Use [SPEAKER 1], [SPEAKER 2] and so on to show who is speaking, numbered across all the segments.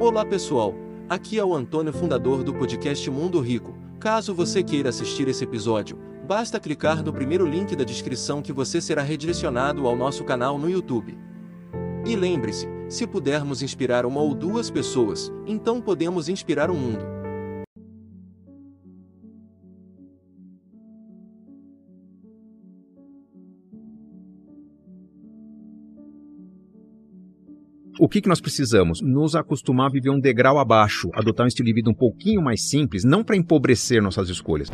[SPEAKER 1] Olá pessoal, aqui é o Antônio, fundador do podcast Mundo Rico. Caso você queira assistir esse episódio, basta clicar no primeiro link da descrição que você será redirecionado ao nosso canal no YouTube. E lembre-se, se pudermos inspirar uma ou duas pessoas, então podemos inspirar o mundo.
[SPEAKER 2] O que, que nós precisamos? Nos acostumar a viver um degrau abaixo, adotar um estilo de vida um pouquinho mais simples, não para empobrecer nossas escolhas.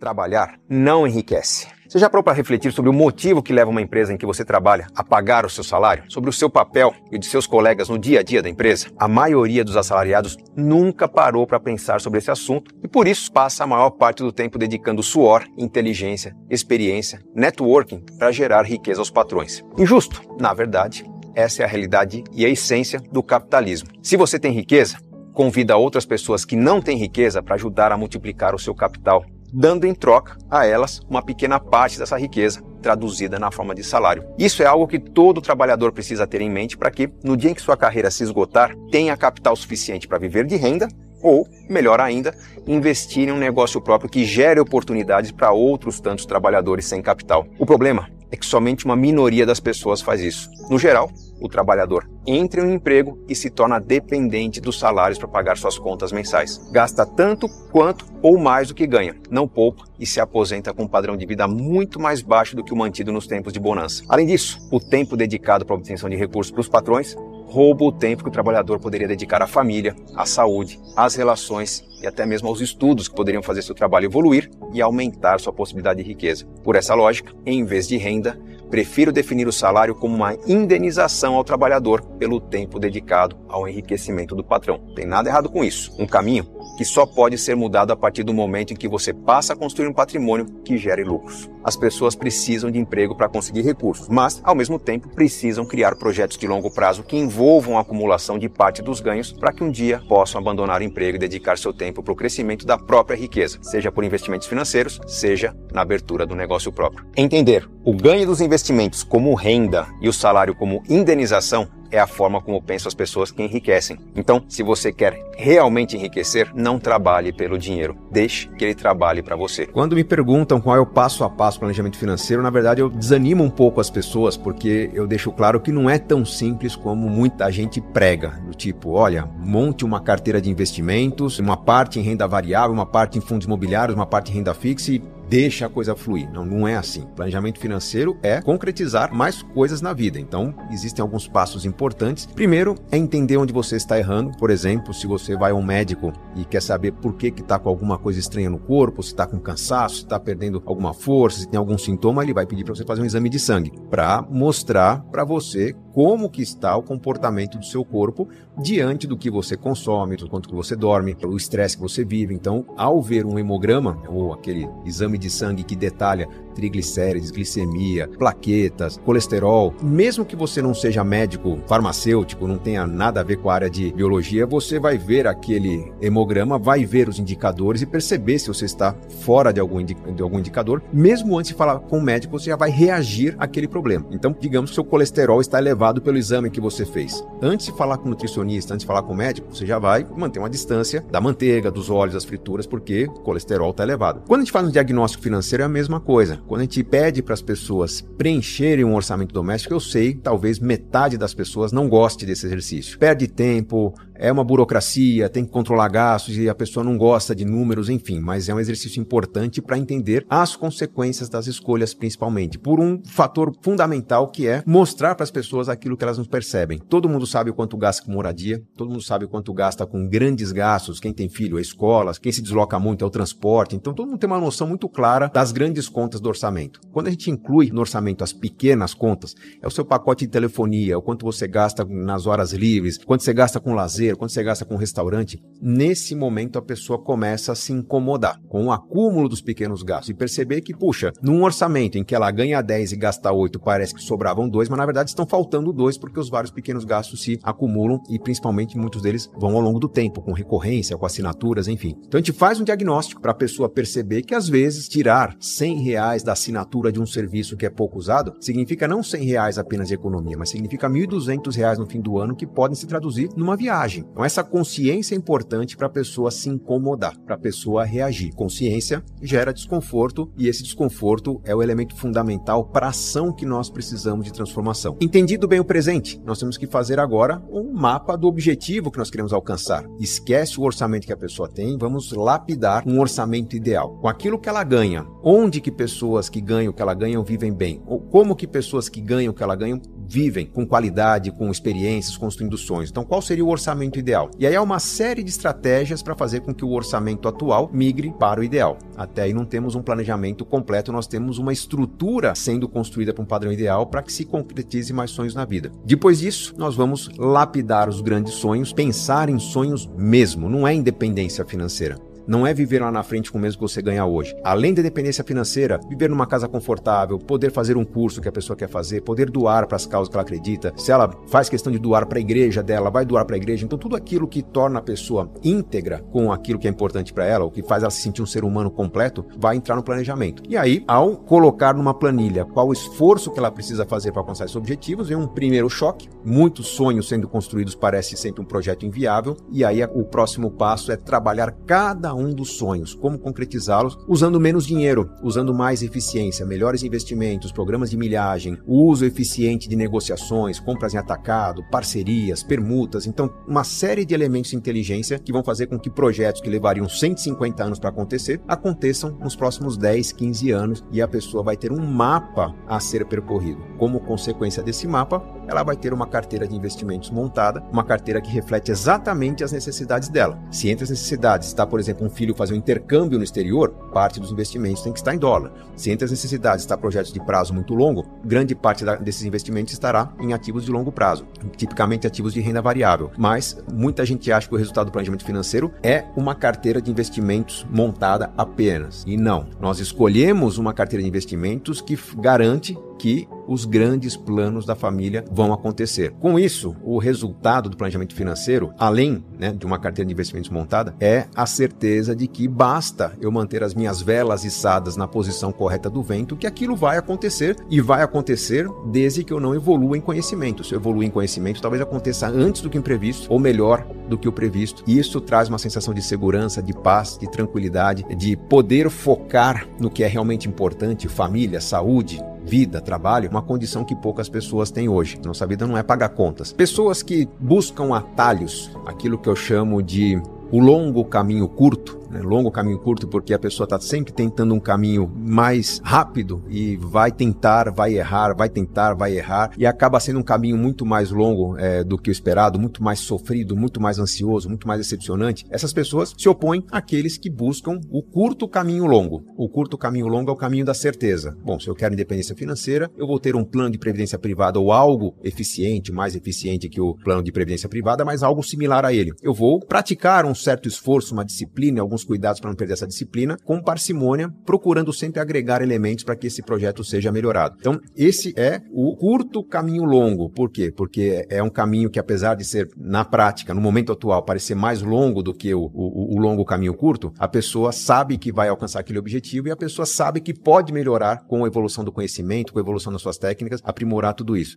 [SPEAKER 3] Trabalhar não enriquece. Você já parou para refletir sobre o motivo que leva uma empresa em que você trabalha a pagar o seu salário? Sobre o seu papel e o de seus colegas no dia a dia da empresa? A maioria dos assalariados nunca parou para pensar sobre esse assunto e por isso passa a maior parte do tempo dedicando suor, inteligência, experiência, networking para gerar riqueza aos patrões. Injusto? Na verdade, essa é a realidade e a essência do capitalismo. Se você tem riqueza, convida outras pessoas que não têm riqueza para ajudar a multiplicar o seu capital dando em troca a elas uma pequena parte dessa riqueza, traduzida na forma de salário. Isso é algo que todo trabalhador precisa ter em mente para que, no dia em que sua carreira se esgotar, tenha capital suficiente para viver de renda ou, melhor ainda, investir em um negócio próprio que gere oportunidades para outros tantos trabalhadores sem capital. O problema é que somente uma minoria das pessoas faz isso. No geral, o trabalhador entra em um emprego e se torna dependente dos salários para pagar suas contas mensais. Gasta tanto quanto ou mais do que ganha, não poupa e se aposenta com um padrão de vida muito mais baixo do que o mantido nos tempos de bonança. Além disso, o tempo dedicado para a obtenção de recursos para os patrões rouba o tempo que o trabalhador poderia dedicar à família, à saúde, às relações e até mesmo aos estudos que poderiam fazer seu trabalho evoluir e aumentar sua possibilidade de riqueza. Por essa lógica, em vez de renda, prefiro definir o salário como uma indenização ao trabalhador pelo tempo dedicado ao enriquecimento do patrão. Tem nada errado com isso. Um caminho que só pode ser mudado a partir do momento em que você passa a construir um patrimônio que gere lucros. As pessoas precisam de emprego para conseguir recursos, mas, ao mesmo tempo, precisam criar projetos de longo prazo que envolvam a acumulação de parte dos ganhos para que um dia possam abandonar o emprego e dedicar seu tempo para o crescimento da própria riqueza, seja por investimentos financeiros, seja na abertura do negócio próprio. Entender o ganho dos investimentos como renda e o salário como indenização é a forma como pensam as pessoas que enriquecem. Então, se você quer realmente enriquecer, não trabalhe pelo dinheiro. Deixe que ele trabalhe para você.
[SPEAKER 2] Quando me perguntam qual é o passo a passo planejamento financeiro, na verdade eu desanimo um pouco as pessoas porque eu deixo claro que não é tão simples como muita gente prega. Do tipo, olha, monte uma carteira de investimentos, uma parte em renda variável, uma parte em fundos imobiliários, uma parte em renda fixa e deixa a coisa fluir. Não, não é assim. Planejamento financeiro é concretizar mais coisas na vida. Então, existem alguns passos importantes. Primeiro é entender onde você está errando. Por exemplo, se você vai a um médico e quer saber por que está com alguma coisa estranha no corpo, se está com cansaço, se está perdendo alguma força, se tem algum sintoma, ele vai pedir para você fazer um exame de sangue para mostrar para você como que está o comportamento do seu corpo diante do que você consome, do quanto que você dorme, o estresse que você vive. Então, ao ver um hemograma ou aquele exame de sangue que detalha triglicérides, glicemia, plaquetas, colesterol, mesmo que você não seja médico, farmacêutico, não tenha nada a ver com a área de biologia, você vai ver aquele hemograma, vai ver os indicadores e perceber se você está fora de algum, de algum indicador. Mesmo antes de falar com o médico, você já vai reagir àquele problema. Então, digamos que seu colesterol está elevado pelo exame que você fez. Antes de falar com o nutricionista, antes de falar com o médico, você já vai manter uma distância da manteiga, dos óleos, das frituras, porque o colesterol está elevado. Quando a gente faz um diagnóstico financeiro, é a mesma coisa. Quando a gente pede para as pessoas preencherem um orçamento doméstico, eu sei, talvez metade das pessoas não goste desse exercício. Perde tempo, é uma burocracia, tem que controlar gastos e a pessoa não gosta de números, enfim, mas é um exercício importante para entender as consequências das escolhas, principalmente, por um fator fundamental que é mostrar para as pessoas aquilo que elas não percebem. Todo mundo sabe o quanto gasta com moradia, todo mundo sabe o quanto gasta com grandes gastos, quem tem filho, é escola, quem se desloca muito é o transporte, então todo mundo tem uma noção muito clara das grandes contas do orçamento. Quando a gente inclui no orçamento as pequenas contas, é o seu pacote de telefonia, o quanto você gasta nas horas livres, quanto você gasta com lazer, quanto você gasta com um restaurante, nesse momento a pessoa começa a se incomodar com o acúmulo dos pequenos gastos e perceber que, puxa, num orçamento em que ela ganha 10 e gasta 8, parece que sobravam 2, mas na verdade estão faltando 2 porque os vários pequenos gastos se acumulam e principalmente muitos deles vão ao longo do tempo, com recorrência, com assinaturas, enfim. Então a gente faz um diagnóstico para a pessoa perceber que às vezes tirar 100 reais da assinatura de um serviço que é pouco usado significa não 100 reais apenas de economia, mas significa 1.200 reais no fim do ano que podem se traduzir numa viagem. Então essa consciência é importante para a pessoa se incomodar, para a pessoa reagir. Consciência gera desconforto e esse desconforto é o elemento fundamental para a ação que nós precisamos de transformação. Entendido bem o presente, nós temos que fazer agora um mapa do objetivo que nós queremos alcançar. Esquece o orçamento que a pessoa tem, vamos lapidar um orçamento ideal. Com aquilo que ela ganha, onde que pessoas que ganham o que ela ganham vivem bem? Ou como que pessoas que ganham o que ela ganham vivem com qualidade, com experiências, construindo sonhos. Então, qual seria o orçamento ideal? E aí há uma série de estratégias para fazer com que o orçamento atual migre para o ideal. Até aí não temos um planejamento completo, nós temos uma estrutura sendo construída para um padrão ideal para que se concretize mais sonhos na vida. Depois disso, nós vamos lapidar os grandes sonhos, pensar em sonhos mesmo, não é independência financeira não é viver lá na frente com o mesmo que você ganha hoje. Além da dependência financeira, viver numa casa confortável, poder fazer um curso que a pessoa quer fazer, poder doar para as causas que ela acredita. Se ela faz questão de doar para a igreja dela, vai doar para a igreja. Então, tudo aquilo que torna a pessoa íntegra com aquilo que é importante para ela, o que faz ela se sentir um ser humano completo, vai entrar no planejamento. E aí, ao colocar numa planilha qual o esforço que ela precisa fazer para alcançar esses objetivos, vem um primeiro choque. Muitos sonhos sendo construídos parece sempre um projeto inviável. E aí, o próximo passo é trabalhar cada um dos sonhos, como concretizá-los, usando menos dinheiro, usando mais eficiência, melhores investimentos, programas de milhagem, uso eficiente de negociações, compras em atacado, parcerias, permutas, então uma série de elementos de inteligência que vão fazer com que projetos que levariam 150 anos para acontecer aconteçam nos próximos 10, 15 anos e a pessoa vai ter um mapa a ser percorrido. Como consequência desse mapa, ela vai ter uma carteira de investimentos montada, uma carteira que reflete exatamente as necessidades dela. Se entre as necessidades está, por exemplo, um filho fazer um intercâmbio no exterior, parte dos investimentos tem que estar em dólar. Se entre as necessidades está projetos de prazo muito longo, grande parte da, desses investimentos estará em ativos de longo prazo, tipicamente ativos de renda variável. Mas muita gente acha que o resultado do planejamento financeiro é uma carteira de investimentos montada apenas. E não, nós escolhemos uma carteira de investimentos que garante que os grandes planos da família vão acontecer. Com isso, o resultado do planejamento financeiro, além né, de uma carteira de investimentos montada, é a certeza de que basta eu manter as minhas velas içadas na posição correta do vento, que aquilo vai acontecer e vai acontecer desde que eu não evolua em conhecimento. Se eu evoluir em conhecimento, talvez aconteça antes do que imprevisto ou melhor do que o previsto. E isso traz uma sensação de segurança, de paz, de tranquilidade, de poder focar no que é realmente importante, família, saúde, vida, trabalho, uma condição que poucas pessoas têm hoje. Nossa vida não é pagar contas. Pessoas que buscam atalhos, aquilo que eu chamo de o longo caminho curto, né? longo caminho curto, porque a pessoa está sempre tentando um caminho mais rápido e vai tentar, vai errar, vai tentar, vai errar, e acaba sendo um caminho muito mais longo é, do que o esperado, muito mais sofrido, muito mais ansioso, muito mais decepcionante. Essas pessoas se opõem àqueles que buscam o curto caminho longo. O curto caminho longo é o caminho da certeza. Bom, se eu quero independência financeira, eu vou ter um plano de previdência privada ou algo eficiente, mais eficiente que o plano de previdência privada, mas algo similar a ele. Eu vou praticar um certo esforço, uma disciplina, alguns cuidados para não perder essa disciplina, com parcimônia, procurando sempre agregar elementos para que esse projeto seja melhorado. Então, esse é o curto caminho longo. Por quê? Porque é um caminho que, apesar de ser, na prática, no momento atual, parecer mais longo do que o, o, o longo caminho curto, a pessoa sabe que vai alcançar aquele objetivo e a pessoa sabe que pode melhorar com a evolução do conhecimento, com a evolução das suas técnicas, aprimorar tudo isso.